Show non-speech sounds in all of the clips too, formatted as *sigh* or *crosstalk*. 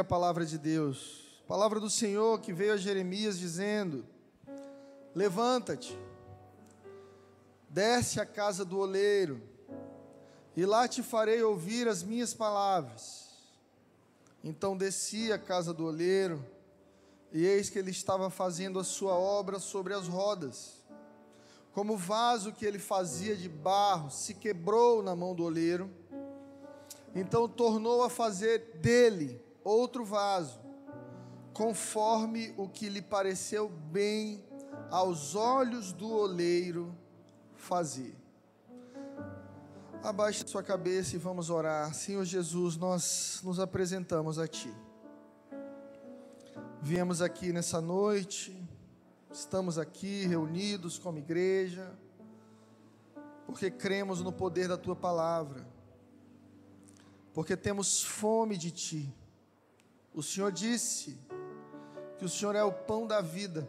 a palavra de Deus. Palavra do Senhor que veio a Jeremias dizendo: Levanta-te, desce à casa do oleiro, e lá te farei ouvir as minhas palavras. Então desci à casa do oleiro, e eis que ele estava fazendo a sua obra sobre as rodas. Como o vaso que ele fazia de barro se quebrou na mão do oleiro, então tornou a fazer dele outro vaso, conforme o que lhe pareceu bem aos olhos do oleiro fazer. Abaixe sua cabeça e vamos orar. Senhor Jesus, nós nos apresentamos a Ti. Viemos aqui nessa noite, estamos aqui reunidos como igreja, porque cremos no poder da Tua palavra, porque temos fome de Ti. O Senhor disse que o Senhor é o pão da vida.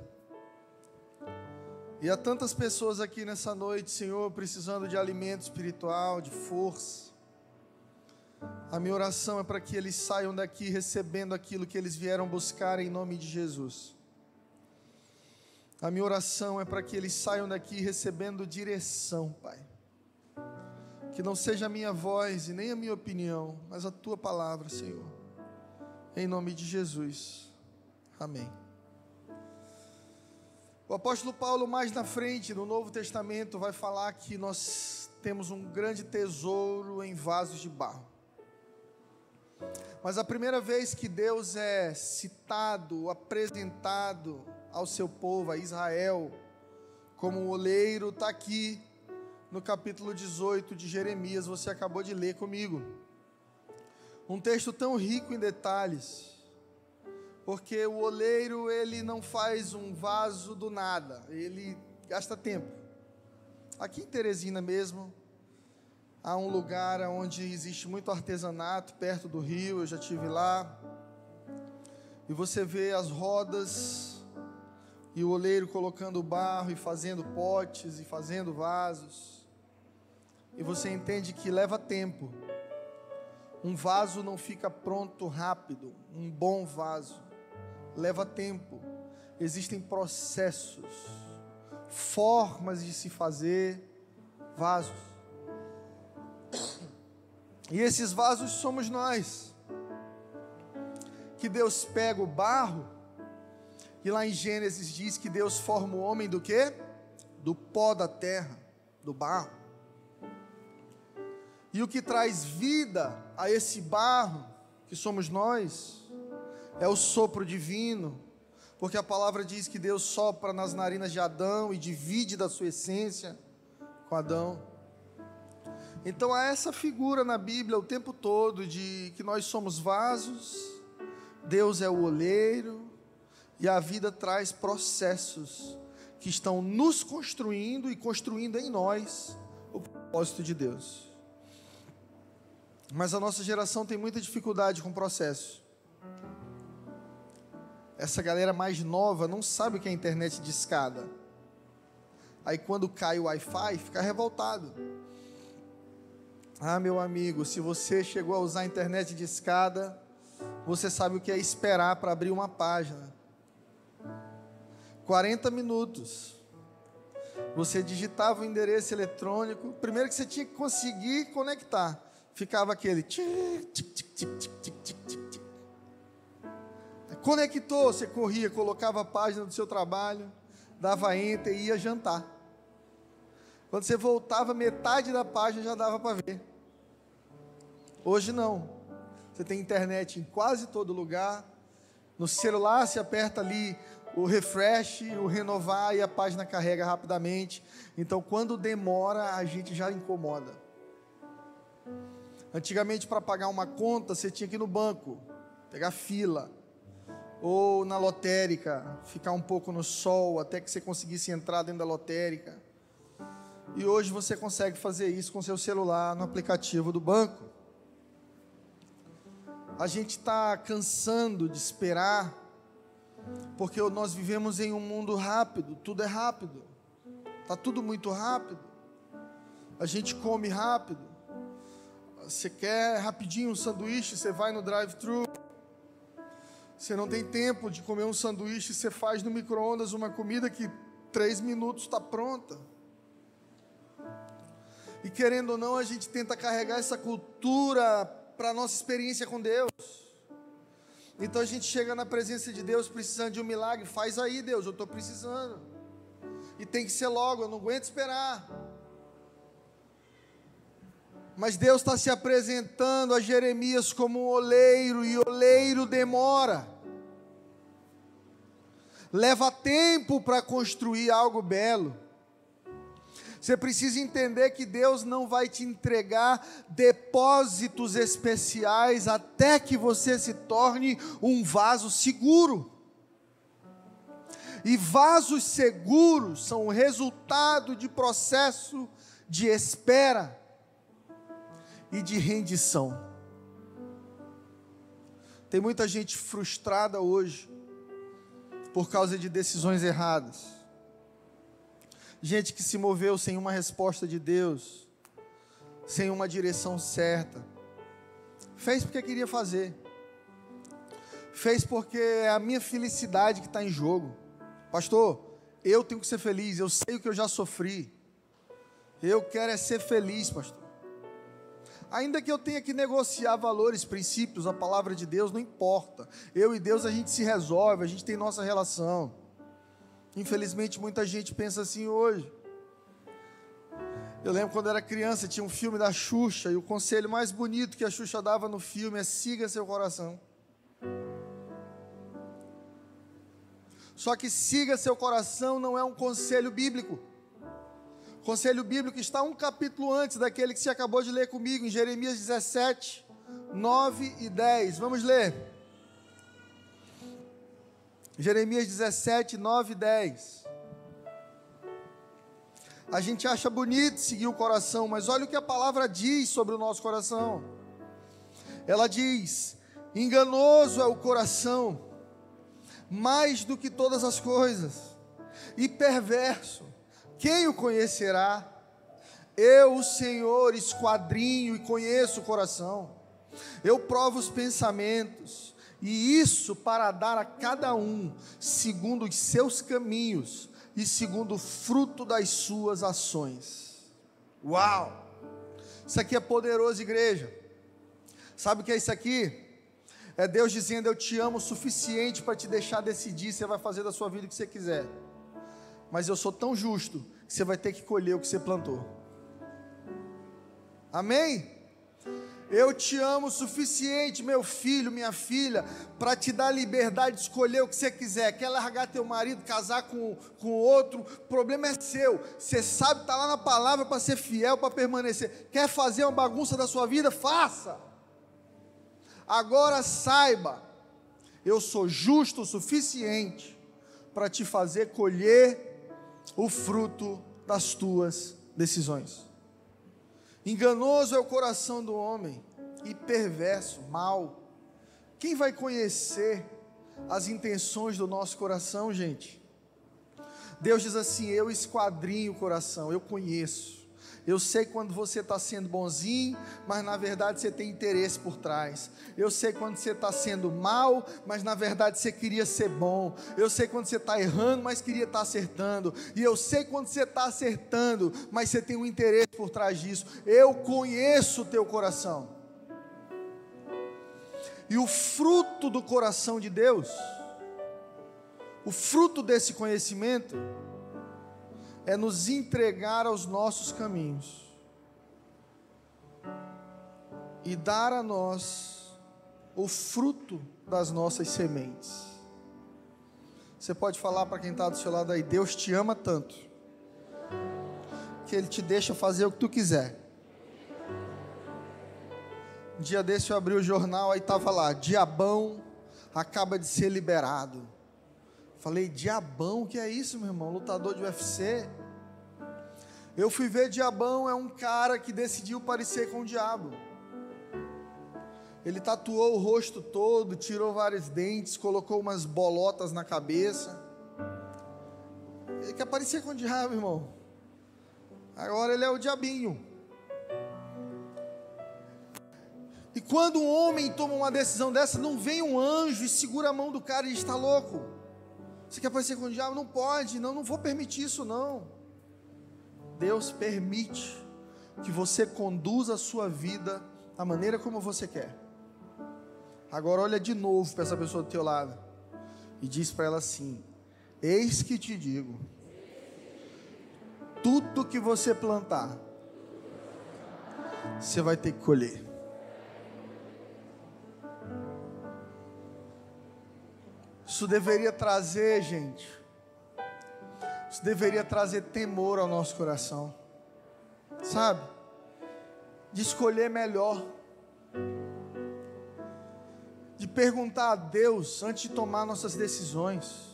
E há tantas pessoas aqui nessa noite, Senhor, precisando de alimento espiritual, de força. A minha oração é para que eles saiam daqui recebendo aquilo que eles vieram buscar em nome de Jesus. A minha oração é para que eles saiam daqui recebendo direção, Pai. Que não seja a minha voz e nem a minha opinião, mas a tua palavra, Senhor. Em nome de Jesus. Amém. O apóstolo Paulo, mais na frente, no Novo Testamento, vai falar que nós temos um grande tesouro em vasos de barro. Mas a primeira vez que Deus é citado, apresentado ao seu povo, a Israel, como um oleiro, está aqui no capítulo 18 de Jeremias, você acabou de ler comigo. Um texto tão rico em detalhes porque o oleiro ele não faz um vaso do nada, ele gasta tempo. Aqui em Teresina mesmo, há um lugar onde existe muito artesanato, perto do rio, eu já tive lá. E você vê as rodas e o oleiro colocando barro e fazendo potes e fazendo vasos. E você entende que leva tempo. Um vaso não fica pronto rápido, um bom vaso leva tempo, existem processos, formas de se fazer vasos. E esses vasos somos nós. Que Deus pega o barro, e lá em Gênesis diz que Deus forma o homem do que? Do pó da terra, do barro. E o que traz vida a esse barro, que somos nós, é o sopro divino, porque a palavra diz que Deus sopra nas narinas de Adão e divide da sua essência com Adão. Então há essa figura na Bíblia o tempo todo de que nós somos vasos, Deus é o oleiro e a vida traz processos que estão nos construindo e construindo em nós o propósito de Deus. Mas a nossa geração tem muita dificuldade com o processo essa galera mais nova não sabe o que é internet de escada. Aí quando cai o Wi-Fi, fica revoltado. Ah, meu amigo, se você chegou a usar a internet de escada, você sabe o que é esperar para abrir uma página. 40 minutos. Você digitava o endereço eletrônico, primeiro que você tinha que conseguir conectar. Ficava aquele Conectou, você corria, colocava a página do seu trabalho, dava enter e ia jantar. Quando você voltava, metade da página já dava para ver. Hoje não. Você tem internet em quase todo lugar. No celular você aperta ali o refresh, o renovar e a página carrega rapidamente. Então, quando demora, a gente já incomoda. Antigamente, para pagar uma conta, você tinha que ir no banco, pegar fila ou na lotérica, ficar um pouco no sol até que você conseguisse entrar dentro da lotérica. E hoje você consegue fazer isso com seu celular no aplicativo do banco. A gente está cansando de esperar, porque nós vivemos em um mundo rápido, tudo é rápido, está tudo muito rápido. A gente come rápido. Você quer rapidinho um sanduíche, você vai no drive-thru, Você não tem tempo de comer um sanduíche, você faz no micro-ondas uma comida que três minutos está pronta. E querendo ou não, a gente tenta carregar essa cultura para a nossa experiência com Deus. Então a gente chega na presença de Deus precisando de um milagre. Faz aí, Deus, eu estou precisando. E tem que ser logo, eu não aguento esperar. Mas Deus está se apresentando a Jeremias como um oleiro, e oleiro demora. Leva tempo para construir algo belo. Você precisa entender que Deus não vai te entregar depósitos especiais até que você se torne um vaso seguro. E vasos seguros são resultado de processo de espera e de rendição. Tem muita gente frustrada hoje por causa de decisões erradas. Gente que se moveu sem uma resposta de Deus, sem uma direção certa. Fez porque queria fazer. Fez porque é a minha felicidade que está em jogo. Pastor, eu tenho que ser feliz, eu sei o que eu já sofri. Eu quero é ser feliz, pastor. Ainda que eu tenha que negociar valores, princípios, a palavra de Deus, não importa. Eu e Deus a gente se resolve, a gente tem nossa relação. Infelizmente muita gente pensa assim hoje. Eu lembro quando era criança, tinha um filme da Xuxa, e o conselho mais bonito que a Xuxa dava no filme é siga seu coração. Só que siga seu coração não é um conselho bíblico. Conselho bíblico está um capítulo antes daquele que você acabou de ler comigo, em Jeremias 17, 9 e 10. Vamos ler. Jeremias 17, 9 e 10. A gente acha bonito seguir o coração, mas olha o que a palavra diz sobre o nosso coração. Ela diz: enganoso é o coração, mais do que todas as coisas, e perverso quem o conhecerá? Eu, o Senhor, esquadrinho e conheço o coração. Eu provo os pensamentos, e isso para dar a cada um segundo os seus caminhos e segundo o fruto das suas ações. Uau! Isso aqui é poderoso, igreja. Sabe o que é isso aqui? É Deus dizendo: Eu te amo o suficiente para te deixar decidir. Você vai fazer da sua vida o que você quiser mas eu sou tão justo que você vai ter que colher o que você plantou. Amém? Eu te amo o suficiente, meu filho, minha filha, para te dar liberdade de escolher o que você quiser. Quer largar teu marido, casar com, com outro, o problema é seu. Você sabe, está lá na palavra para ser fiel, para permanecer. Quer fazer uma bagunça da sua vida? Faça. Agora saiba, eu sou justo o suficiente para te fazer colher o fruto das tuas decisões. Enganoso é o coração do homem e perverso, mal. Quem vai conhecer as intenções do nosso coração, gente? Deus diz assim: Eu esquadrinho o coração, eu conheço. Eu sei quando você está sendo bonzinho, mas na verdade você tem interesse por trás. Eu sei quando você está sendo mal, mas na verdade você queria ser bom. Eu sei quando você está errando, mas queria estar tá acertando. E eu sei quando você está acertando, mas você tem um interesse por trás disso. Eu conheço o teu coração. E o fruto do coração de Deus, o fruto desse conhecimento, é nos entregar aos nossos caminhos e dar a nós o fruto das nossas sementes. Você pode falar para quem está do seu lado aí: Deus te ama tanto, que Ele te deixa fazer o que tu quiser. Um dia desse eu abri o jornal, aí estava lá: Diabão acaba de ser liberado. Falei, Diabão, que é isso, meu irmão? Lutador de UFC. Eu fui ver Diabão, é um cara que decidiu parecer com o diabo. Ele tatuou o rosto todo, tirou vários dentes, colocou umas bolotas na cabeça. Ele quer parecer com o diabo, irmão. Agora ele é o diabinho. E quando um homem toma uma decisão dessa, não vem um anjo e segura a mão do cara e está louco. Você quer parecer com o diabo? Não pode, não, não vou permitir isso não. Deus permite que você conduza a sua vida da maneira como você quer. Agora olha de novo para essa pessoa do teu lado e diz para ela assim: Eis que te digo, tudo que você plantar, você vai ter que colher. Isso deveria trazer, gente, isso deveria trazer temor ao nosso coração, sabe? De escolher melhor, de perguntar a Deus antes de tomar nossas decisões.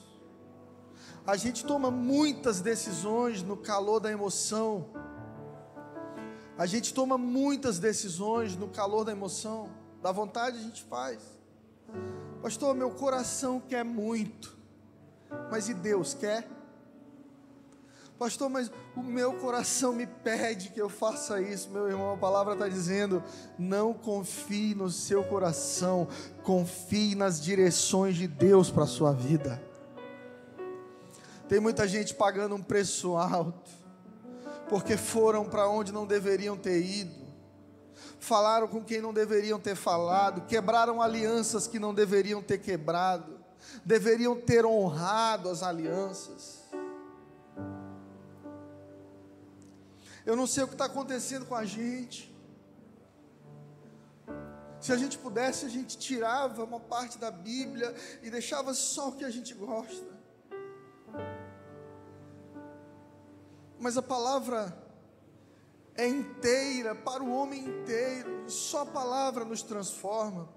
A gente toma muitas decisões no calor da emoção. A gente toma muitas decisões no calor da emoção. Da vontade a gente faz. Pastor, meu coração quer muito. Mas e Deus quer? Pastor, mas o meu coração me pede que eu faça isso, meu irmão. A palavra está dizendo: não confie no seu coração, confie nas direções de Deus para a sua vida. Tem muita gente pagando um preço alto, porque foram para onde não deveriam ter ido, falaram com quem não deveriam ter falado, quebraram alianças que não deveriam ter quebrado, deveriam ter honrado as alianças. Eu não sei o que está acontecendo com a gente. Se a gente pudesse, a gente tirava uma parte da Bíblia e deixava só o que a gente gosta. mas a palavra é inteira para o homem inteiro, só a palavra nos transforma.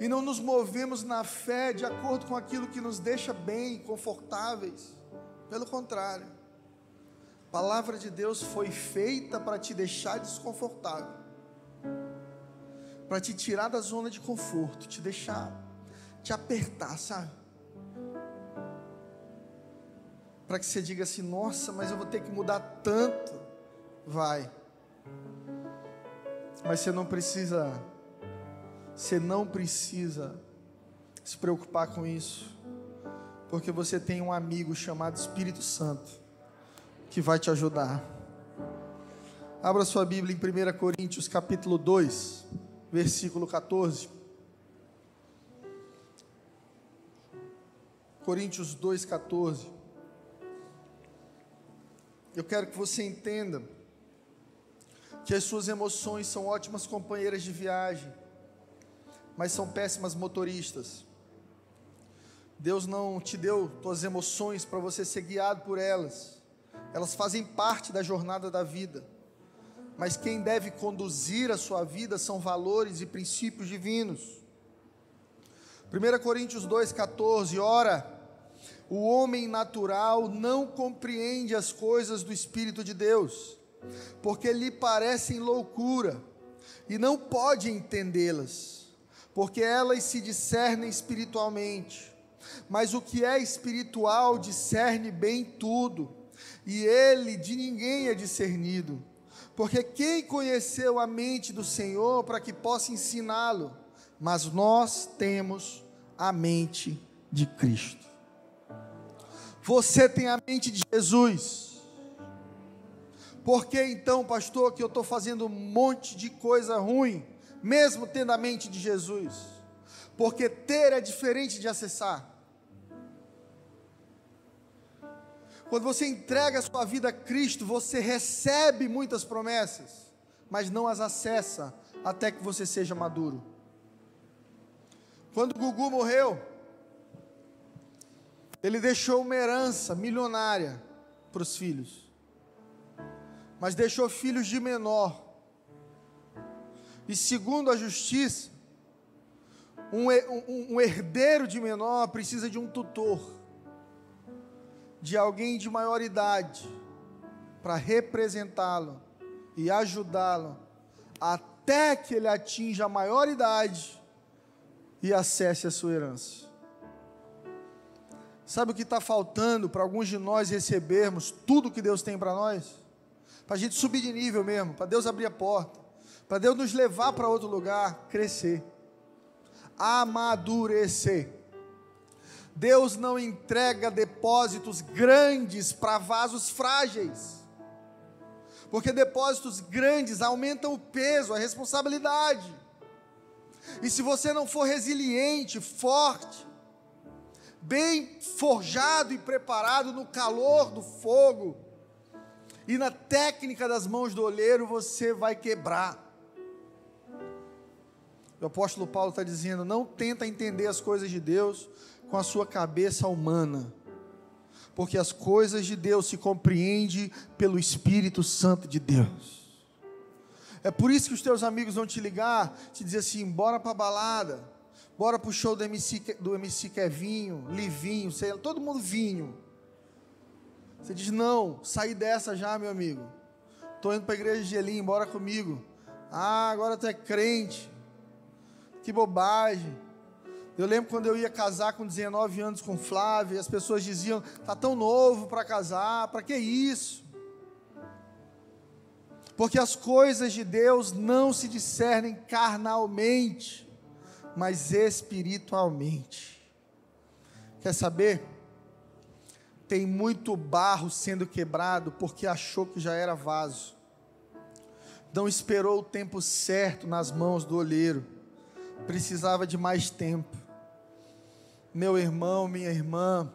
E não nos movemos na fé de acordo com aquilo que nos deixa bem, confortáveis. Pelo contrário, a palavra de Deus foi feita para te deixar desconfortável, para te tirar da zona de conforto, te deixar, te apertar, sabe? para que você diga assim: nossa, mas eu vou ter que mudar tanto. Vai. Mas você não precisa, você não precisa se preocupar com isso, porque você tem um amigo chamado Espírito Santo que vai te ajudar. Abra sua Bíblia em 1 Coríntios capítulo 2, versículo 14. Coríntios 2, 14. Eu quero que você entenda que as suas emoções são ótimas companheiras de viagem, mas são péssimas motoristas. Deus não te deu suas emoções para você ser guiado por elas. Elas fazem parte da jornada da vida. Mas quem deve conduzir a sua vida são valores e princípios divinos. 1 Coríntios 2,14: Ora, o homem natural não compreende as coisas do Espírito de Deus, porque lhe parecem loucura, e não pode entendê-las, porque elas se discernem espiritualmente. Mas o que é espiritual discerne bem tudo, e ele de ninguém é discernido. Porque quem conheceu a mente do Senhor para que possa ensiná-lo? Mas nós temos a mente de Cristo. Você tem a mente de Jesus. Por que então, pastor, que eu estou fazendo um monte de coisa ruim, mesmo tendo a mente de Jesus? Porque ter é diferente de acessar. Quando você entrega a sua vida a Cristo, você recebe muitas promessas, mas não as acessa até que você seja maduro. Quando Gugu morreu, ele deixou uma herança milionária para os filhos, mas deixou filhos de menor. E segundo a justiça, um, um, um herdeiro de menor precisa de um tutor, de alguém de maior idade, para representá-lo e ajudá-lo até que ele atinja a maior idade e acesse a sua herança. Sabe o que está faltando para alguns de nós recebermos tudo que Deus tem para nós? Para a gente subir de nível mesmo, para Deus abrir a porta. para Deus nos levar para outro lugar, crescer, amadurecer. Deus não entrega depósitos grandes para vasos frágeis, porque depósitos grandes aumentam o peso, a responsabilidade. E se você não for resiliente, forte, bem forjado e preparado no calor do fogo e na técnica das mãos do olheiro, você vai quebrar. O apóstolo Paulo está dizendo: não tenta entender as coisas de Deus com a sua cabeça humana, porque as coisas de Deus se compreende pelo Espírito Santo de Deus. É por isso que os teus amigos vão te ligar, te dizer assim: bora para a balada, bora para o show do MC, do MC Kevinho, Livinho, sei lá, todo mundo vinho. Você diz: não, saí dessa já, meu amigo. Estou indo para a igreja de Gelim, bora comigo. Ah, agora tu é crente. Que bobagem. Eu lembro quando eu ia casar com 19 anos com Flávia, as pessoas diziam: "Tá tão novo para casar, para que isso?" Porque as coisas de Deus não se discernem carnalmente, mas espiritualmente. Quer saber? Tem muito barro sendo quebrado porque achou que já era vaso. Não esperou o tempo certo nas mãos do olheiro. Precisava de mais tempo meu irmão, minha irmã,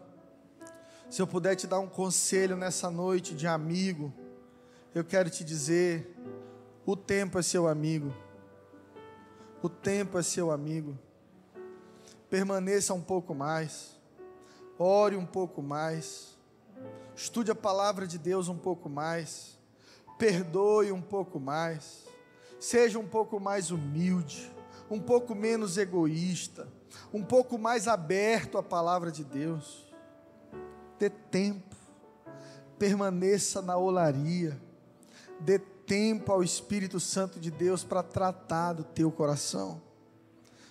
se eu puder te dar um conselho nessa noite de amigo, eu quero te dizer: o tempo é seu amigo, o tempo é seu amigo. Permaneça um pouco mais, ore um pouco mais, estude a palavra de Deus um pouco mais, perdoe um pouco mais, seja um pouco mais humilde, um pouco menos egoísta um pouco mais aberto à palavra de Deus. Dê tempo, permaneça na olaria, dê tempo ao Espírito Santo de Deus para tratar do teu coração.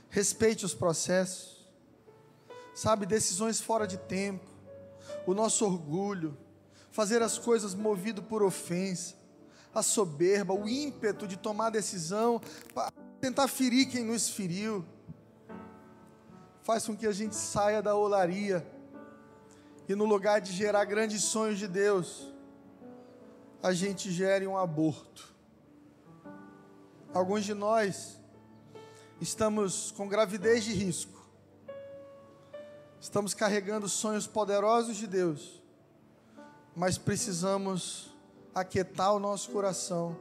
Respeite os processos, sabe, decisões fora de tempo, o nosso orgulho, fazer as coisas movido por ofensa, a soberba, o ímpeto de tomar decisão para tentar ferir quem nos feriu faz com que a gente saia da olaria e no lugar de gerar grandes sonhos de Deus, a gente gere um aborto. Alguns de nós estamos com gravidez de risco, estamos carregando sonhos poderosos de Deus, mas precisamos aquietar o nosso coração,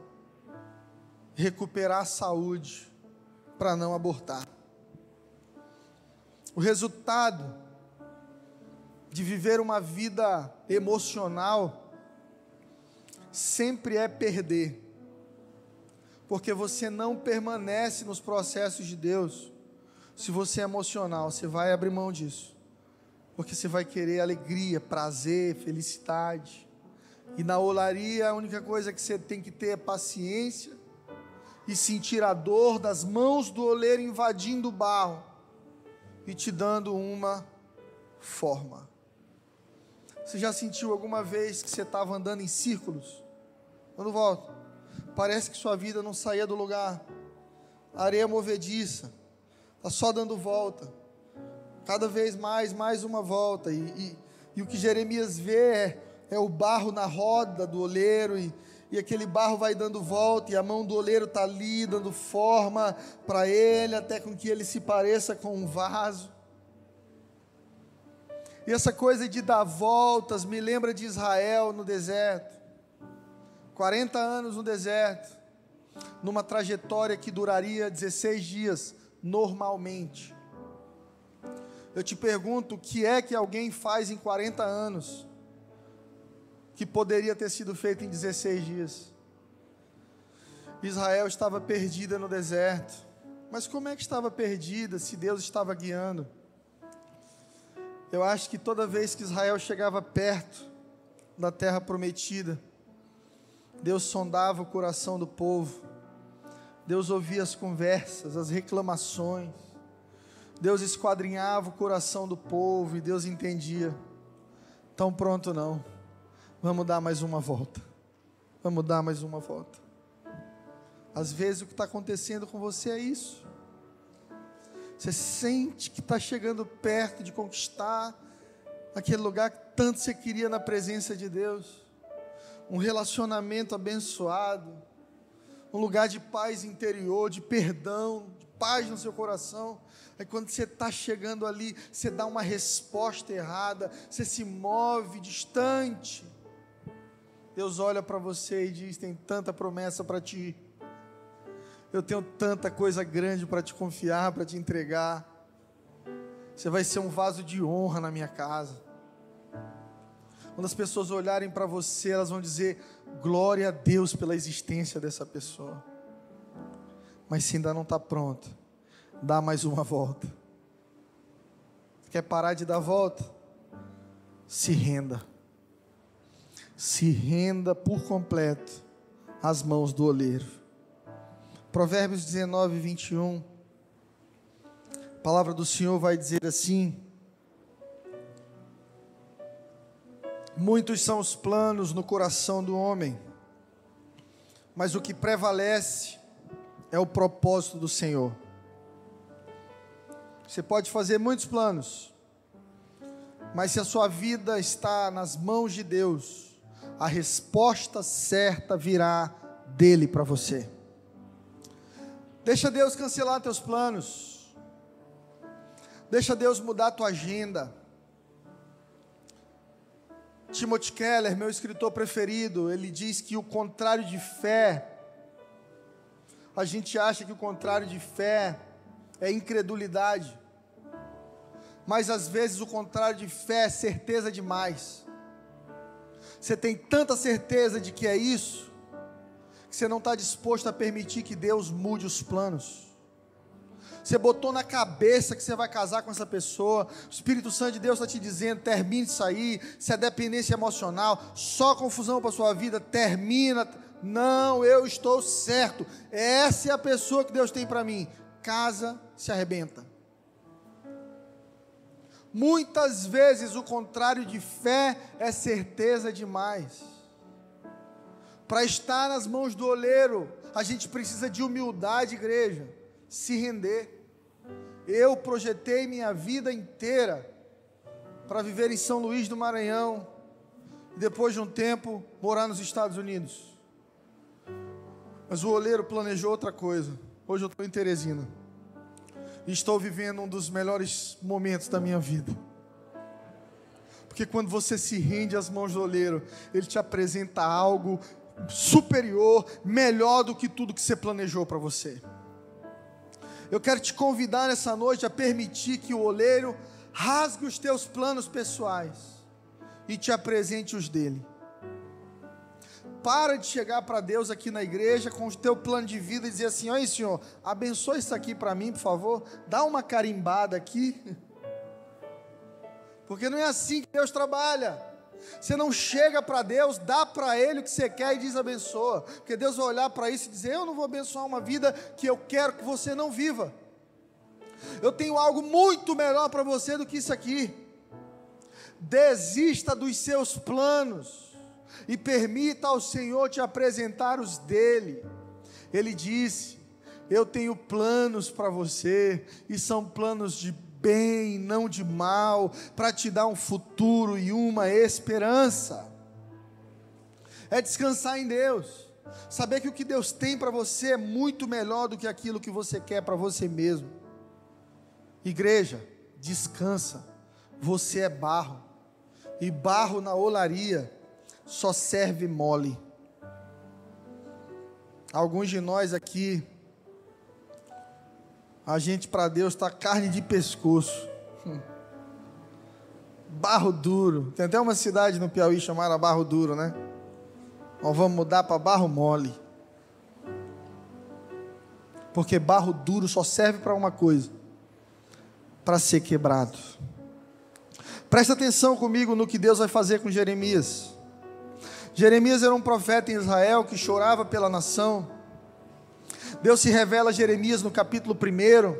recuperar a saúde para não abortar. O resultado de viver uma vida emocional sempre é perder, porque você não permanece nos processos de Deus. Se você é emocional, você vai abrir mão disso, porque você vai querer alegria, prazer, felicidade. E na olaria, a única coisa que você tem que ter é paciência e sentir a dor das mãos do oleiro invadindo o barro e te dando uma forma. Você já sentiu alguma vez que você estava andando em círculos? Quando volta, parece que sua vida não saía do lugar. areia movediça, está só dando volta. Cada vez mais, mais uma volta. E, e, e o que Jeremias vê é, é o barro na roda do oleiro e, e aquele barro vai dando volta, e a mão do oleiro está ali, dando forma para ele, até com que ele se pareça com um vaso. E essa coisa de dar voltas me lembra de Israel no deserto. 40 anos no deserto, numa trajetória que duraria 16 dias, normalmente. Eu te pergunto, o que é que alguém faz em 40 anos? que poderia ter sido feito em 16 dias. Israel estava perdida no deserto. Mas como é que estava perdida se Deus estava guiando? Eu acho que toda vez que Israel chegava perto da terra prometida, Deus sondava o coração do povo. Deus ouvia as conversas, as reclamações. Deus esquadrinhava o coração do povo e Deus entendia. Tão pronto não. Vamos dar mais uma volta. Vamos dar mais uma volta. Às vezes o que está acontecendo com você é isso. Você sente que está chegando perto de conquistar aquele lugar que tanto você queria na presença de Deus. Um relacionamento abençoado, um lugar de paz interior, de perdão, de paz no seu coração. Aí quando você está chegando ali, você dá uma resposta errada, você se move distante. Deus olha para você e diz: tem tanta promessa para ti. Eu tenho tanta coisa grande para te confiar, para te entregar. Você vai ser um vaso de honra na minha casa. Quando as pessoas olharem para você, elas vão dizer: glória a Deus pela existência dessa pessoa. Mas se ainda não está pronto, dá mais uma volta. Quer parar de dar volta? Se renda. Se renda por completo às mãos do oleiro. Provérbios 19, 21. A palavra do Senhor vai dizer assim: Muitos são os planos no coração do homem, mas o que prevalece é o propósito do Senhor. Você pode fazer muitos planos, mas se a sua vida está nas mãos de Deus, a resposta certa virá dele para você. Deixa Deus cancelar teus planos. Deixa Deus mudar tua agenda. Timothy Keller, meu escritor preferido, ele diz que o contrário de fé, a gente acha que o contrário de fé é incredulidade mas às vezes o contrário de fé é certeza demais. Você tem tanta certeza de que é isso, que você não está disposto a permitir que Deus mude os planos. Você botou na cabeça que você vai casar com essa pessoa. O Espírito Santo de Deus está te dizendo: termine isso aí. Se é dependência emocional, só confusão para a sua vida, termina. Não, eu estou certo. Essa é a pessoa que Deus tem para mim. Casa, se arrebenta. Muitas vezes o contrário de fé é certeza demais. Para estar nas mãos do oleiro, a gente precisa de humildade, igreja, se render. Eu projetei minha vida inteira para viver em São Luís do Maranhão e depois de um tempo morar nos Estados Unidos. Mas o oleiro planejou outra coisa. Hoje eu estou em Teresina estou vivendo um dos melhores momentos da minha vida. Porque quando você se rende às mãos do oleiro, ele te apresenta algo superior, melhor do que tudo que você planejou para você. Eu quero te convidar nessa noite a permitir que o oleiro rasgue os teus planos pessoais e te apresente os dele. Para de chegar para Deus aqui na igreja com o teu plano de vida e dizer assim: Olha, Senhor, abençoe isso aqui para mim, por favor. Dá uma carimbada aqui. *laughs* Porque não é assim que Deus trabalha. Você não chega para Deus, dá para Ele o que você quer e diz abençoa. Porque Deus vai olhar para isso e dizer: Eu não vou abençoar uma vida que eu quero que você não viva. Eu tenho algo muito melhor para você do que isso aqui. Desista dos seus planos e permita ao Senhor te apresentar os dele. Ele disse: Eu tenho planos para você, e são planos de bem, não de mal, para te dar um futuro e uma esperança. É descansar em Deus, saber que o que Deus tem para você é muito melhor do que aquilo que você quer para você mesmo. Igreja, descansa, você é barro, e barro na olaria só serve mole. Alguns de nós aqui, a gente para Deus está carne de pescoço. *laughs* Barro duro. Tem até uma cidade no Piauí chamada Barro Duro, né? Nós vamos mudar para barro mole. Porque barro duro só serve para uma coisa: para ser quebrado. Presta atenção comigo no que Deus vai fazer com Jeremias. Jeremias era um profeta em Israel que chorava pela nação. Deus se revela a Jeremias no capítulo 1.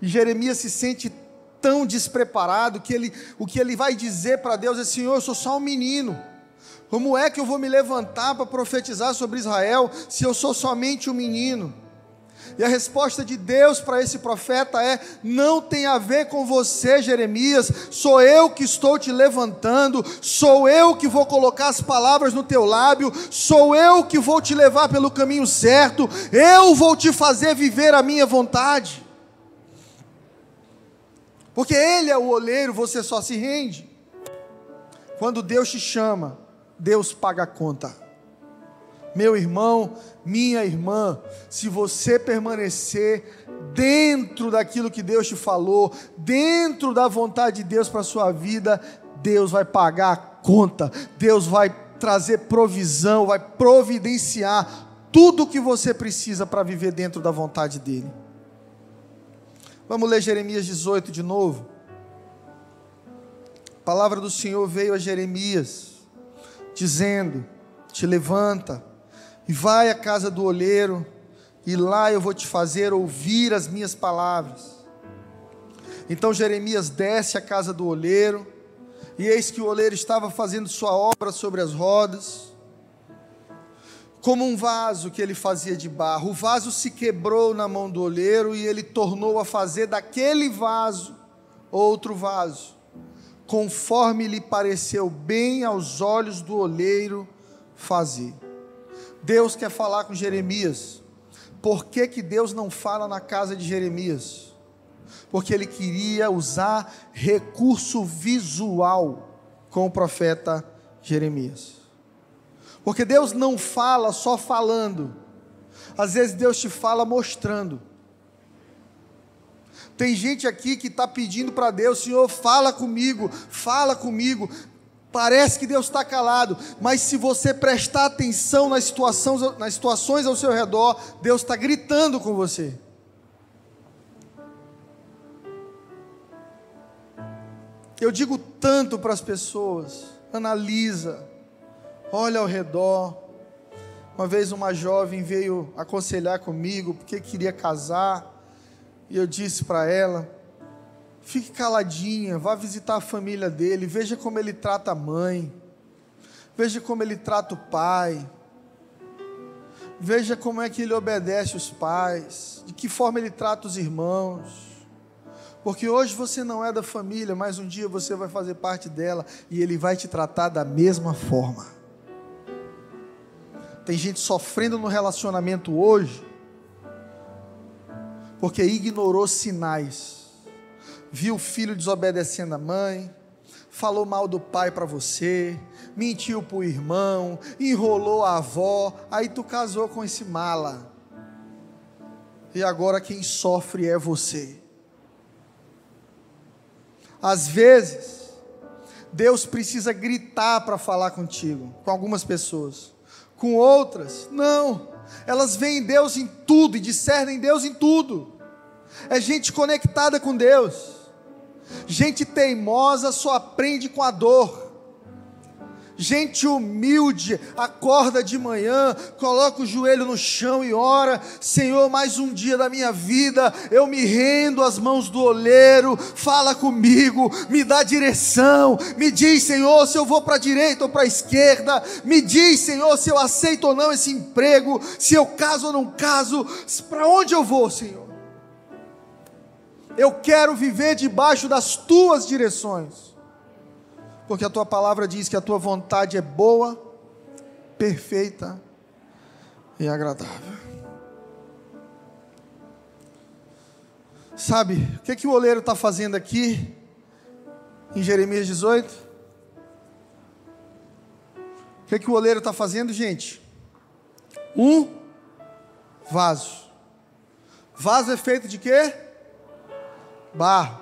E Jeremias se sente tão despreparado que ele, o que ele vai dizer para Deus é: Senhor, eu sou só um menino. Como é que eu vou me levantar para profetizar sobre Israel se eu sou somente um menino? E a resposta de Deus para esse profeta é: não tem a ver com você, Jeremias, sou eu que estou te levantando, sou eu que vou colocar as palavras no teu lábio, sou eu que vou te levar pelo caminho certo, eu vou te fazer viver a minha vontade. Porque Ele é o oleiro, você só se rende. Quando Deus te chama, Deus paga a conta. Meu irmão, minha irmã, se você permanecer dentro daquilo que Deus te falou, dentro da vontade de Deus para a sua vida, Deus vai pagar a conta, Deus vai trazer provisão, vai providenciar tudo o que você precisa para viver dentro da vontade dEle. Vamos ler Jeremias 18 de novo. A palavra do Senhor veio a Jeremias, dizendo: Te levanta e vai à casa do olheiro, e lá eu vou te fazer ouvir as minhas palavras. Então Jeremias desce à casa do oleiro, e eis que o oleiro estava fazendo sua obra sobre as rodas, como um vaso que ele fazia de barro. O vaso se quebrou na mão do oleiro e ele tornou a fazer daquele vaso outro vaso, conforme lhe pareceu bem aos olhos do oleiro fazer. Deus quer falar com Jeremias. Por que, que Deus não fala na casa de Jeremias? Porque ele queria usar recurso visual com o profeta Jeremias. Porque Deus não fala só falando, às vezes Deus te fala mostrando. Tem gente aqui que está pedindo para Deus, Senhor, fala comigo, fala comigo. Parece que Deus está calado, mas se você prestar atenção nas situações, nas situações ao seu redor, Deus está gritando com você. Eu digo tanto para as pessoas, analisa, olha ao redor. Uma vez uma jovem veio aconselhar comigo porque queria casar, e eu disse para ela: Fique caladinha, vá visitar a família dele, veja como ele trata a mãe, veja como ele trata o pai, veja como é que ele obedece os pais, de que forma ele trata os irmãos. Porque hoje você não é da família, mas um dia você vai fazer parte dela e ele vai te tratar da mesma forma. Tem gente sofrendo no relacionamento hoje porque ignorou sinais viu o filho desobedecendo a mãe, falou mal do pai para você, mentiu para o irmão, enrolou a avó, aí tu casou com esse mala. E agora quem sofre é você. Às vezes, Deus precisa gritar para falar contigo, com algumas pessoas. Com outras, não. Elas veem Deus em tudo e discernem Deus em tudo. É gente conectada com Deus. Gente teimosa só aprende com a dor. Gente humilde, acorda de manhã, coloca o joelho no chão e ora: Senhor, mais um dia da minha vida, eu me rendo às mãos do oleiro, fala comigo, me dá direção, me diz, Senhor, se eu vou para a direita ou para a esquerda, me diz, Senhor, se eu aceito ou não esse emprego, se eu caso ou não caso, para onde eu vou, Senhor? Eu quero viver debaixo das tuas direções, porque a tua palavra diz que a tua vontade é boa, perfeita e agradável. Sabe, o que, que o oleiro está fazendo aqui, em Jeremias 18? O que, que o oleiro está fazendo, gente? Um vaso. Vaso é feito de quê? Barro.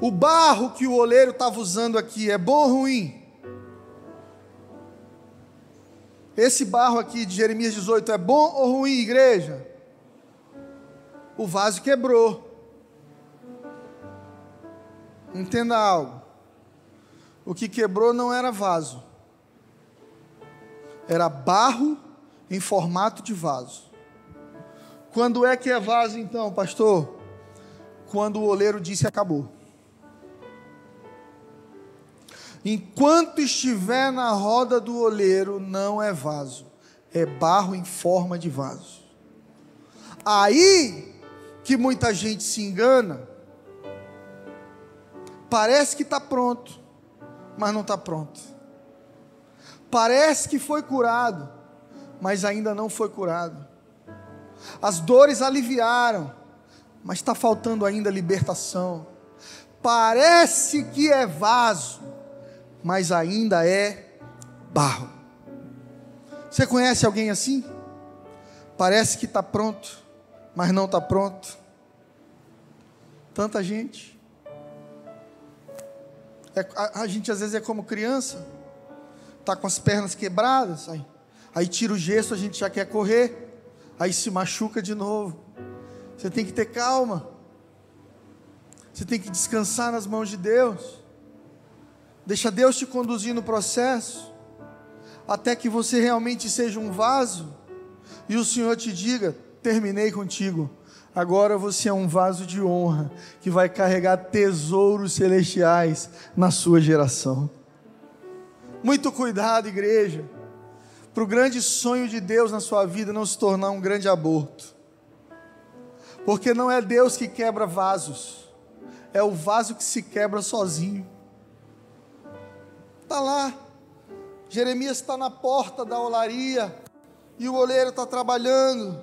O barro que o oleiro estava usando aqui é bom ou ruim? Esse barro aqui de Jeremias 18 é bom ou ruim, igreja? O vaso quebrou. Entenda algo. O que quebrou não era vaso, era barro em formato de vaso. Quando é que é vaso, então, pastor? Quando o oleiro disse acabou. enquanto estiver na roda do oleiro, não é vaso, é barro em forma de vaso. Aí que muita gente se engana, parece que está pronto, mas não está pronto. Parece que foi curado, mas ainda não foi curado. As dores aliviaram, mas está faltando ainda libertação. Parece que é vaso, mas ainda é barro. Você conhece alguém assim? Parece que está pronto, mas não está pronto. Tanta gente. É, a, a, gente às vezes é como criança, está com as pernas quebradas, aí, aí tira o gesso, a gente já quer correr aí se machuca de novo. Você tem que ter calma. Você tem que descansar nas mãos de Deus. Deixa Deus te conduzir no processo, até que você realmente seja um vaso e o Senhor te diga: terminei contigo. Agora você é um vaso de honra que vai carregar tesouros celestiais na sua geração. Muito cuidado, igreja para o grande sonho de Deus na sua vida não se tornar um grande aborto. Porque não é Deus que quebra vasos, é o vaso que se quebra sozinho. Está lá, Jeremias está na porta da olaria, e o oleiro está trabalhando,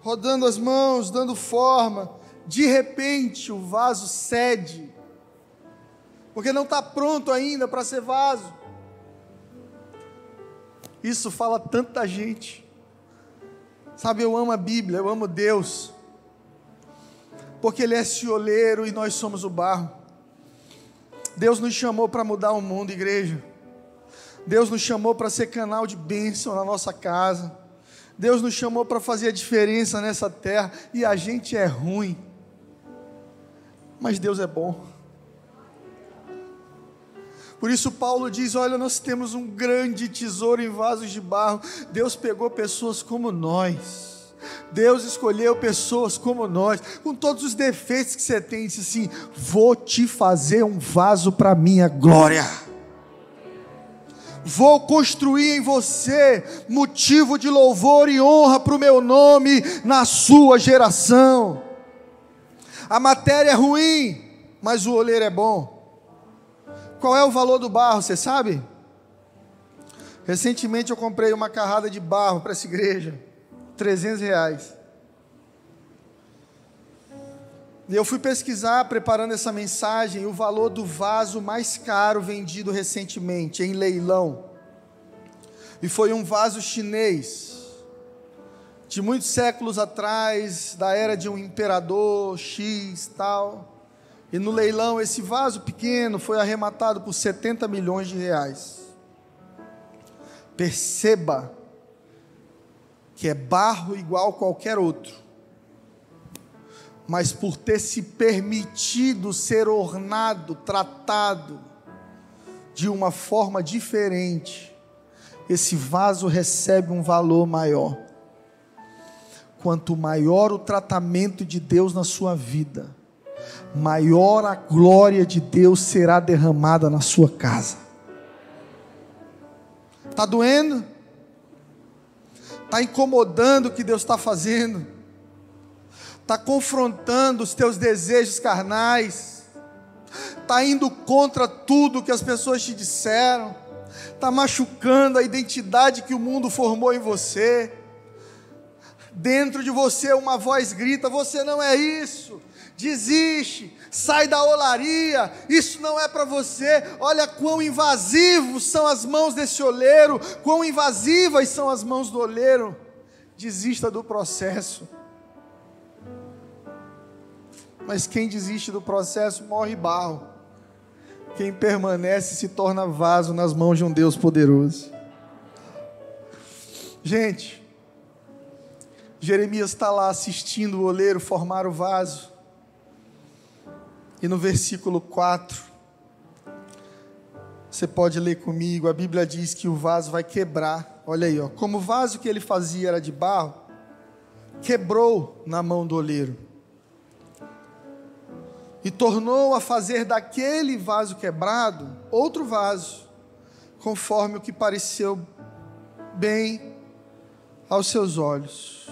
rodando as mãos, dando forma. De repente o vaso cede, porque não está pronto ainda para ser vaso. Isso fala tanta gente. Sabe, eu amo a Bíblia, eu amo Deus. Porque Ele é cioleiro e nós somos o barro. Deus nos chamou para mudar o mundo, igreja. Deus nos chamou para ser canal de bênção na nossa casa. Deus nos chamou para fazer a diferença nessa terra. E a gente é ruim. Mas Deus é bom. Por isso, Paulo diz: Olha, nós temos um grande tesouro em vasos de barro. Deus pegou pessoas como nós. Deus escolheu pessoas como nós, com todos os defeitos que você tem, e disse assim: Vou te fazer um vaso para minha glória. Vou construir em você motivo de louvor e honra para o meu nome na sua geração. A matéria é ruim, mas o oleiro é bom. Qual é o valor do barro, você sabe? Recentemente eu comprei uma carrada de barro para essa igreja, 300 reais. E eu fui pesquisar, preparando essa mensagem, o valor do vaso mais caro vendido recentemente, em leilão. E foi um vaso chinês, de muitos séculos atrás, da era de um imperador X tal. E no leilão, esse vaso pequeno foi arrematado por 70 milhões de reais. Perceba que é barro igual qualquer outro, mas por ter se permitido ser ornado, tratado de uma forma diferente, esse vaso recebe um valor maior. Quanto maior o tratamento de Deus na sua vida, maior a glória de Deus será derramada na sua casa. Está doendo? Está incomodando o que Deus está fazendo? Está confrontando os teus desejos carnais? Está indo contra tudo que as pessoas te disseram? Está machucando a identidade que o mundo formou em você? Dentro de você uma voz grita: Você não é isso desiste, sai da olaria, isso não é para você. Olha quão invasivos são as mãos desse oleiro, quão invasivas são as mãos do oleiro. Desista do processo. Mas quem desiste do processo morre barro. Quem permanece se torna vaso nas mãos de um Deus poderoso. Gente, Jeremias está lá assistindo o oleiro formar o vaso. E no versículo 4, você pode ler comigo, a Bíblia diz que o vaso vai quebrar. Olha aí, ó, como o vaso que ele fazia era de barro, quebrou na mão do oleiro. e tornou a fazer daquele vaso quebrado outro vaso, conforme o que pareceu bem aos seus olhos.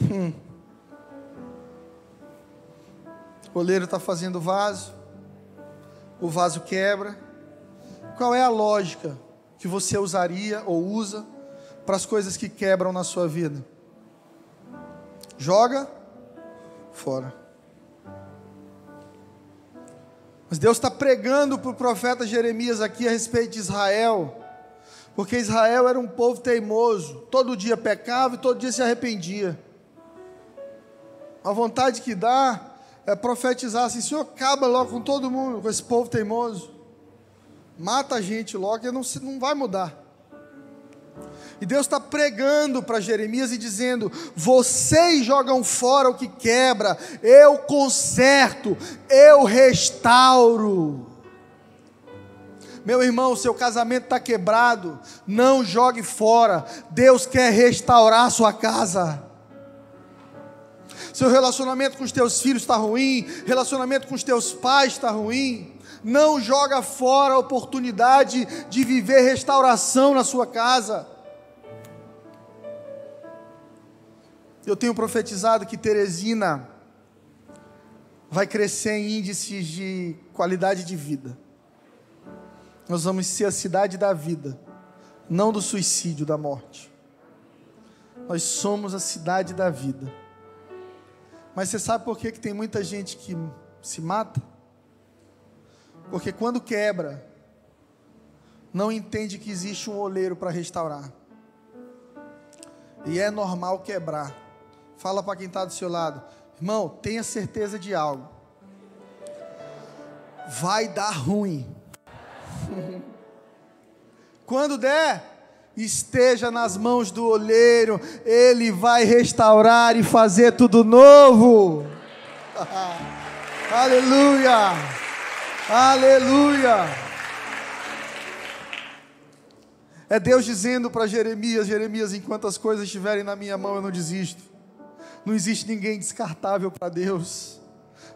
Hum. O oleiro está fazendo vaso, o vaso quebra. Qual é a lógica que você usaria ou usa para as coisas que quebram na sua vida? Joga fora. Mas Deus está pregando para o profeta Jeremias aqui a respeito de Israel, porque Israel era um povo teimoso, todo dia pecava e todo dia se arrependia. A vontade que dá é, profetizar assim: Senhor, acaba logo com todo mundo, com esse povo teimoso. Mata a gente logo, que não, não vai mudar. E Deus está pregando para Jeremias e dizendo: vocês jogam fora o que quebra, eu conserto, eu restauro. Meu irmão, seu casamento está quebrado, não jogue fora, Deus quer restaurar a sua casa seu relacionamento com os teus filhos está ruim, relacionamento com os teus pais está ruim, não joga fora a oportunidade de viver restauração na sua casa. Eu tenho profetizado que Teresina vai crescer em índices de qualidade de vida. Nós vamos ser a cidade da vida, não do suicídio, da morte. Nós somos a cidade da vida. Mas você sabe por que, que tem muita gente que se mata? Porque quando quebra, não entende que existe um oleiro para restaurar. E é normal quebrar. Fala para quem está do seu lado, irmão, tenha certeza de algo. Vai dar ruim. *laughs* Quando der, esteja nas mãos do olheiro, ele vai restaurar e fazer tudo novo. *laughs* Aleluia! Aleluia! É Deus dizendo para Jeremias: Jeremias, enquanto as coisas estiverem na minha mão, eu não desisto. Não existe ninguém descartável para Deus.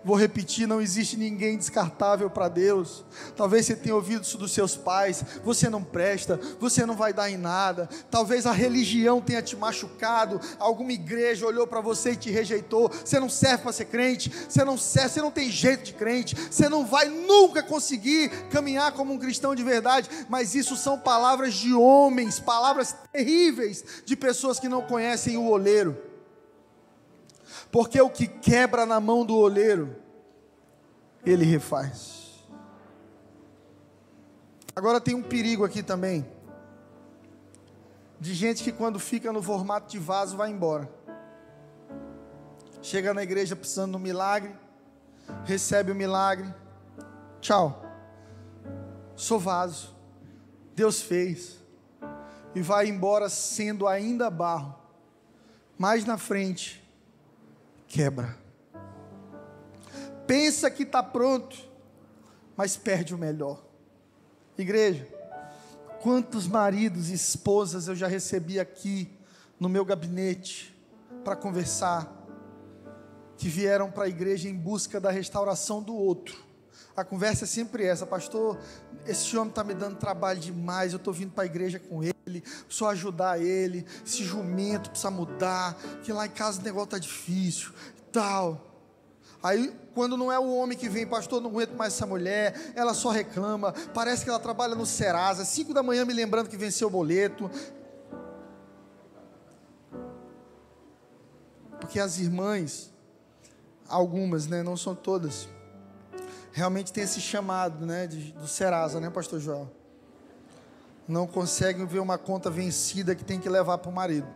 Vou repetir: não existe ninguém descartável para Deus. Talvez você tenha ouvido isso dos seus pais. Você não presta, você não vai dar em nada. Talvez a religião tenha te machucado. Alguma igreja olhou para você e te rejeitou. Você não serve para ser crente. Você não serve, você não tem jeito de crente. Você não vai nunca conseguir caminhar como um cristão de verdade. Mas isso são palavras de homens, palavras terríveis de pessoas que não conhecem o oleiro. Porque o que quebra na mão do oleiro, ele refaz. Agora tem um perigo aqui também. De gente que quando fica no formato de vaso vai embora. Chega na igreja precisando de um milagre, recebe o milagre. Tchau. Sou vaso. Deus fez. E vai embora sendo ainda barro. Mais na frente, quebra. Pensa que está pronto, mas perde o melhor. Igreja, quantos maridos e esposas eu já recebi aqui no meu gabinete para conversar, que vieram para a igreja em busca da restauração do outro. A conversa é sempre essa, pastor. Esse homem está me dando trabalho demais. Eu estou vindo para a igreja com ele, só ajudar ele. Esse jumento precisa mudar. Que lá em casa o negócio está difícil, tal. Aí, quando não é o homem que vem, pastor, não aguento mais essa mulher, ela só reclama, parece que ela trabalha no Serasa, cinco da manhã me lembrando que venceu o boleto. Porque as irmãs, algumas, né, não são todas, realmente tem esse chamado, né, de, do Serasa, né, pastor João? Não conseguem ver uma conta vencida que tem que levar para o marido.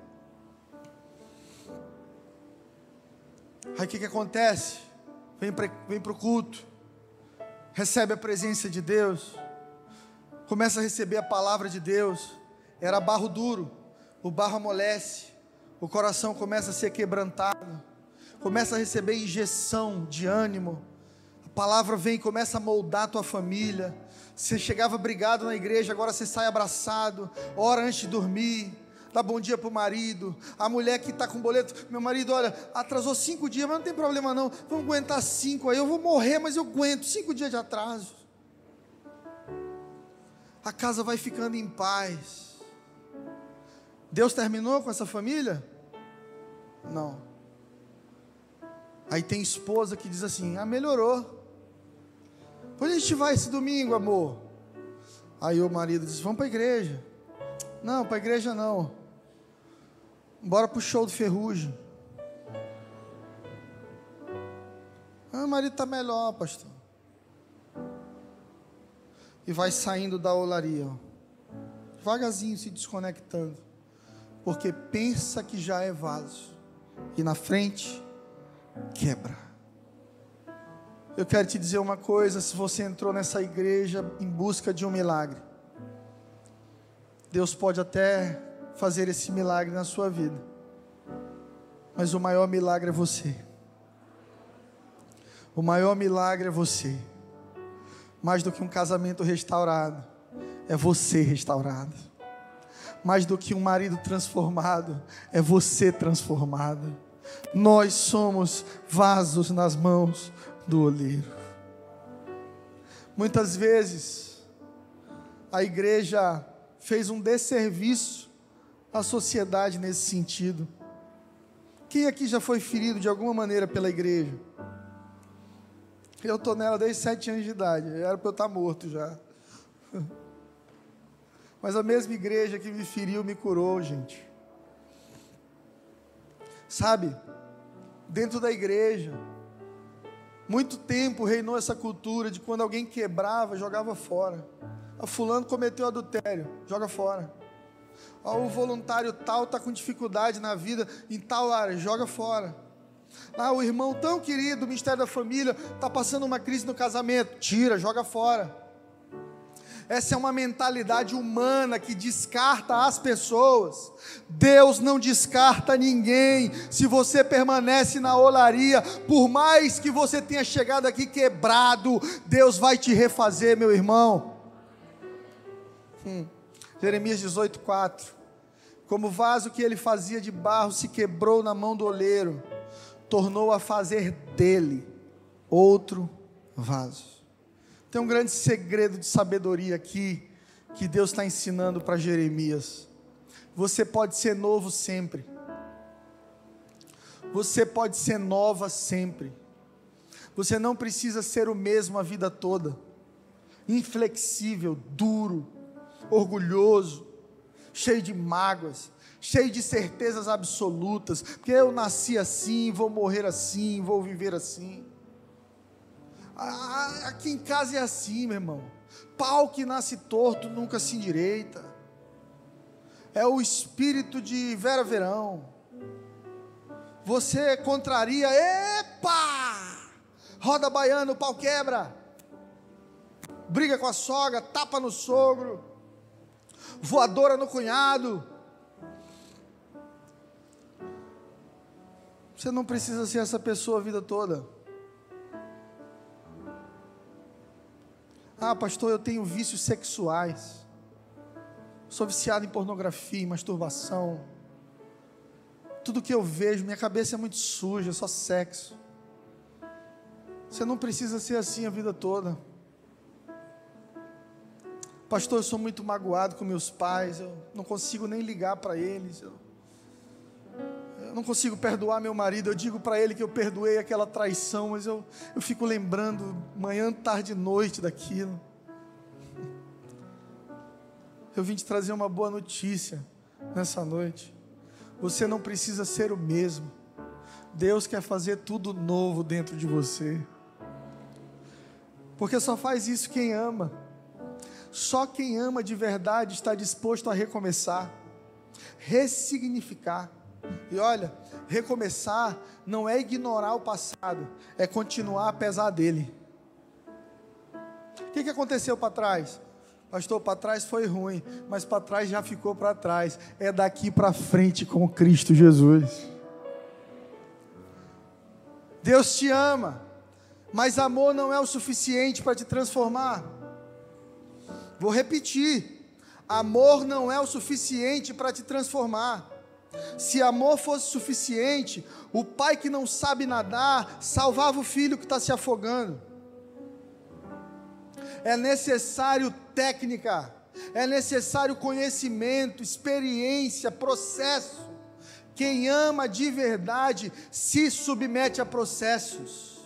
Aí o que, que acontece? Vem para vem o culto, recebe a presença de Deus, começa a receber a palavra de Deus. Era barro duro, o barro amolece, o coração começa a ser quebrantado, começa a receber injeção de ânimo palavra vem e começa a moldar a tua família. Você chegava brigado na igreja, agora você sai abraçado, ora antes de dormir. dá bom dia para o marido, a mulher que está com boleto, meu marido, olha, atrasou cinco dias, mas não tem problema não, vamos aguentar cinco, aí eu vou morrer, mas eu aguento, cinco dias de atraso. A casa vai ficando em paz. Deus terminou com essa família? Não. Aí tem esposa que diz assim: ah, melhorou. Onde a gente vai esse domingo, amor? Aí o marido diz: vamos para a igreja. Não, para a igreja não. Bora para o show do Ferrugem. Ah, o marido está melhor, pastor. E vai saindo da olaria, ó. devagarzinho se desconectando, porque pensa que já é vaso, e na frente quebra. Eu quero te dizer uma coisa: se você entrou nessa igreja em busca de um milagre, Deus pode até fazer esse milagre na sua vida, mas o maior milagre é você. O maior milagre é você. Mais do que um casamento restaurado, é você restaurado. Mais do que um marido transformado, é você transformado. Nós somos vasos nas mãos do oleiro. Muitas vezes, a igreja fez um desserviço à sociedade nesse sentido. Quem aqui já foi ferido de alguma maneira pela igreja? Eu estou nela desde sete anos de idade, era para eu estar tá morto já. *laughs* Mas a mesma igreja que me feriu me curou, gente. Sabe, dentro da igreja, muito tempo reinou essa cultura de quando alguém quebrava, jogava fora. O fulano cometeu adultério, joga fora. O voluntário tal está com dificuldade na vida em tal área, joga fora. Ah, o irmão tão querido, o Ministério da Família, está passando uma crise no casamento. Tira, joga fora. Essa é uma mentalidade humana que descarta as pessoas. Deus não descarta ninguém. Se você permanece na olaria, por mais que você tenha chegado aqui quebrado, Deus vai te refazer, meu irmão. Hum. Jeremias 18, 4. Como o vaso que ele fazia de barro se quebrou na mão do oleiro tornou a fazer dele outro vaso. Tem um grande segredo de sabedoria aqui que Deus está ensinando para Jeremias. Você pode ser novo sempre. Você pode ser nova sempre. Você não precisa ser o mesmo a vida toda. Inflexível, duro, orgulhoso, cheio de mágoas, cheio de certezas absolutas, porque eu nasci assim, vou morrer assim, vou viver assim. Aqui em casa é assim, meu irmão. Pau que nasce torto nunca se endireita. É o espírito de Vera Verão. Você contraria, epa! Roda baiano, pau quebra. Briga com a sogra, tapa no sogro. Voadora no cunhado Você não precisa ser essa pessoa a vida toda. Ah, pastor, eu tenho vícios sexuais. Sou viciado em pornografia, em masturbação. Tudo que eu vejo, minha cabeça é muito suja, só sexo. Você não precisa ser assim a vida toda. Pastor, eu sou muito magoado com meus pais, eu não consigo nem ligar para eles. Eu eu não consigo perdoar meu marido. Eu digo para ele que eu perdoei aquela traição, mas eu, eu fico lembrando manhã, tarde e noite daquilo. Eu vim te trazer uma boa notícia nessa noite. Você não precisa ser o mesmo. Deus quer fazer tudo novo dentro de você. Porque só faz isso quem ama. Só quem ama de verdade está disposto a recomeçar, ressignificar. E olha, recomeçar não é ignorar o passado, é continuar apesar dele. O que, que aconteceu para trás? Pastor, para trás foi ruim, mas para trás já ficou para trás. É daqui para frente com Cristo Jesus. Deus te ama, mas amor não é o suficiente para te transformar. Vou repetir: Amor não é o suficiente para te transformar. Se amor fosse suficiente, o pai que não sabe nadar salvava o filho que está se afogando. É necessário técnica, é necessário conhecimento, experiência, processo. Quem ama de verdade se submete a processos.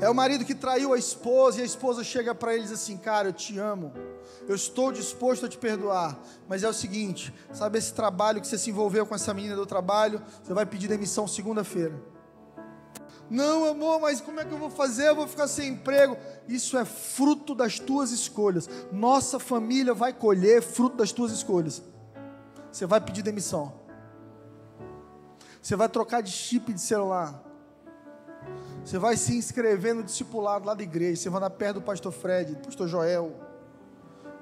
É o marido que traiu a esposa e a esposa chega para ele e diz assim: Cara, eu te amo, eu estou disposto a te perdoar, mas é o seguinte: sabe esse trabalho que você se envolveu com essa menina do trabalho? Você vai pedir demissão segunda-feira. Não, amor, mas como é que eu vou fazer? Eu vou ficar sem emprego. Isso é fruto das tuas escolhas. Nossa família vai colher fruto das tuas escolhas. Você vai pedir demissão. Você vai trocar de chip de celular. Você vai se inscrever no discipulado lá da igreja. Você vai andar perto do pastor Fred, do pastor Joel.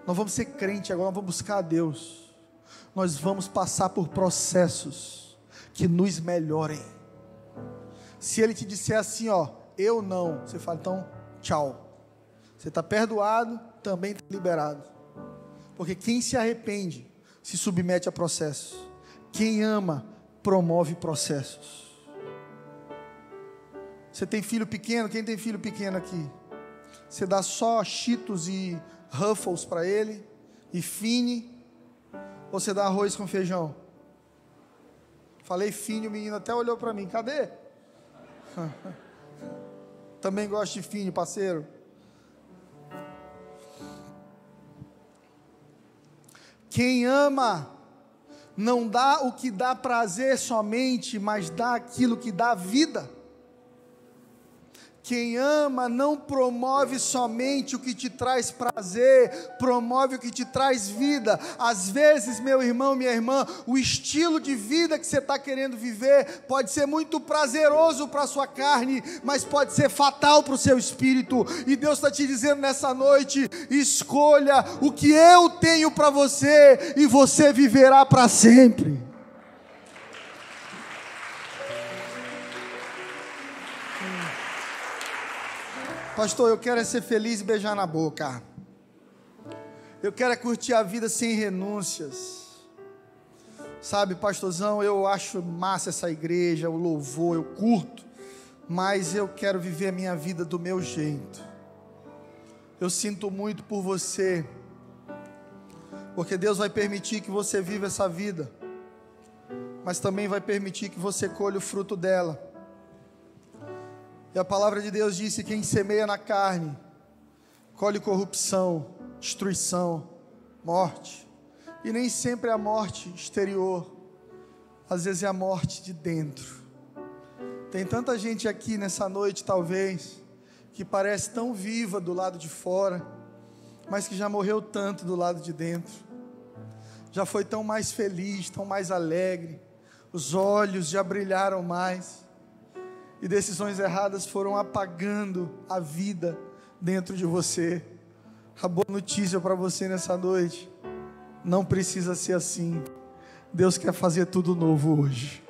Nós vamos ser crente agora, nós vamos buscar a Deus. Nós vamos passar por processos que nos melhorem. Se ele te disser assim, ó, eu não, você fala, então, tchau. Você está perdoado, também está liberado. Porque quem se arrepende se submete a processos. Quem ama promove processos. Você tem filho pequeno? Quem tem filho pequeno aqui? Você dá só Cheetos e Ruffles para ele? E Fine? Ou você dá arroz com feijão? Falei Fine, o menino até olhou para mim. Cadê? *laughs* Também gosto de Fine, parceiro. Quem ama não dá o que dá prazer somente, mas dá aquilo que dá vida. Quem ama não promove somente o que te traz prazer, promove o que te traz vida. Às vezes, meu irmão, minha irmã, o estilo de vida que você está querendo viver pode ser muito prazeroso para a sua carne, mas pode ser fatal para o seu espírito. E Deus está te dizendo nessa noite: escolha o que eu tenho para você, e você viverá para sempre. Pastor, eu quero é ser feliz e beijar na boca. Eu quero é curtir a vida sem renúncias. Sabe, pastorzão, eu acho massa essa igreja, o louvor, eu curto, mas eu quero viver a minha vida do meu jeito. Eu sinto muito por você, porque Deus vai permitir que você viva essa vida, mas também vai permitir que você colhe o fruto dela. E a palavra de Deus disse: quem semeia na carne, colhe corrupção, destruição, morte. E nem sempre é a morte exterior, às vezes é a morte de dentro. Tem tanta gente aqui nessa noite, talvez, que parece tão viva do lado de fora, mas que já morreu tanto do lado de dentro. Já foi tão mais feliz, tão mais alegre, os olhos já brilharam mais e decisões erradas foram apagando a vida dentro de você. A boa notícia para você nessa noite: não precisa ser assim. Deus quer fazer tudo novo hoje.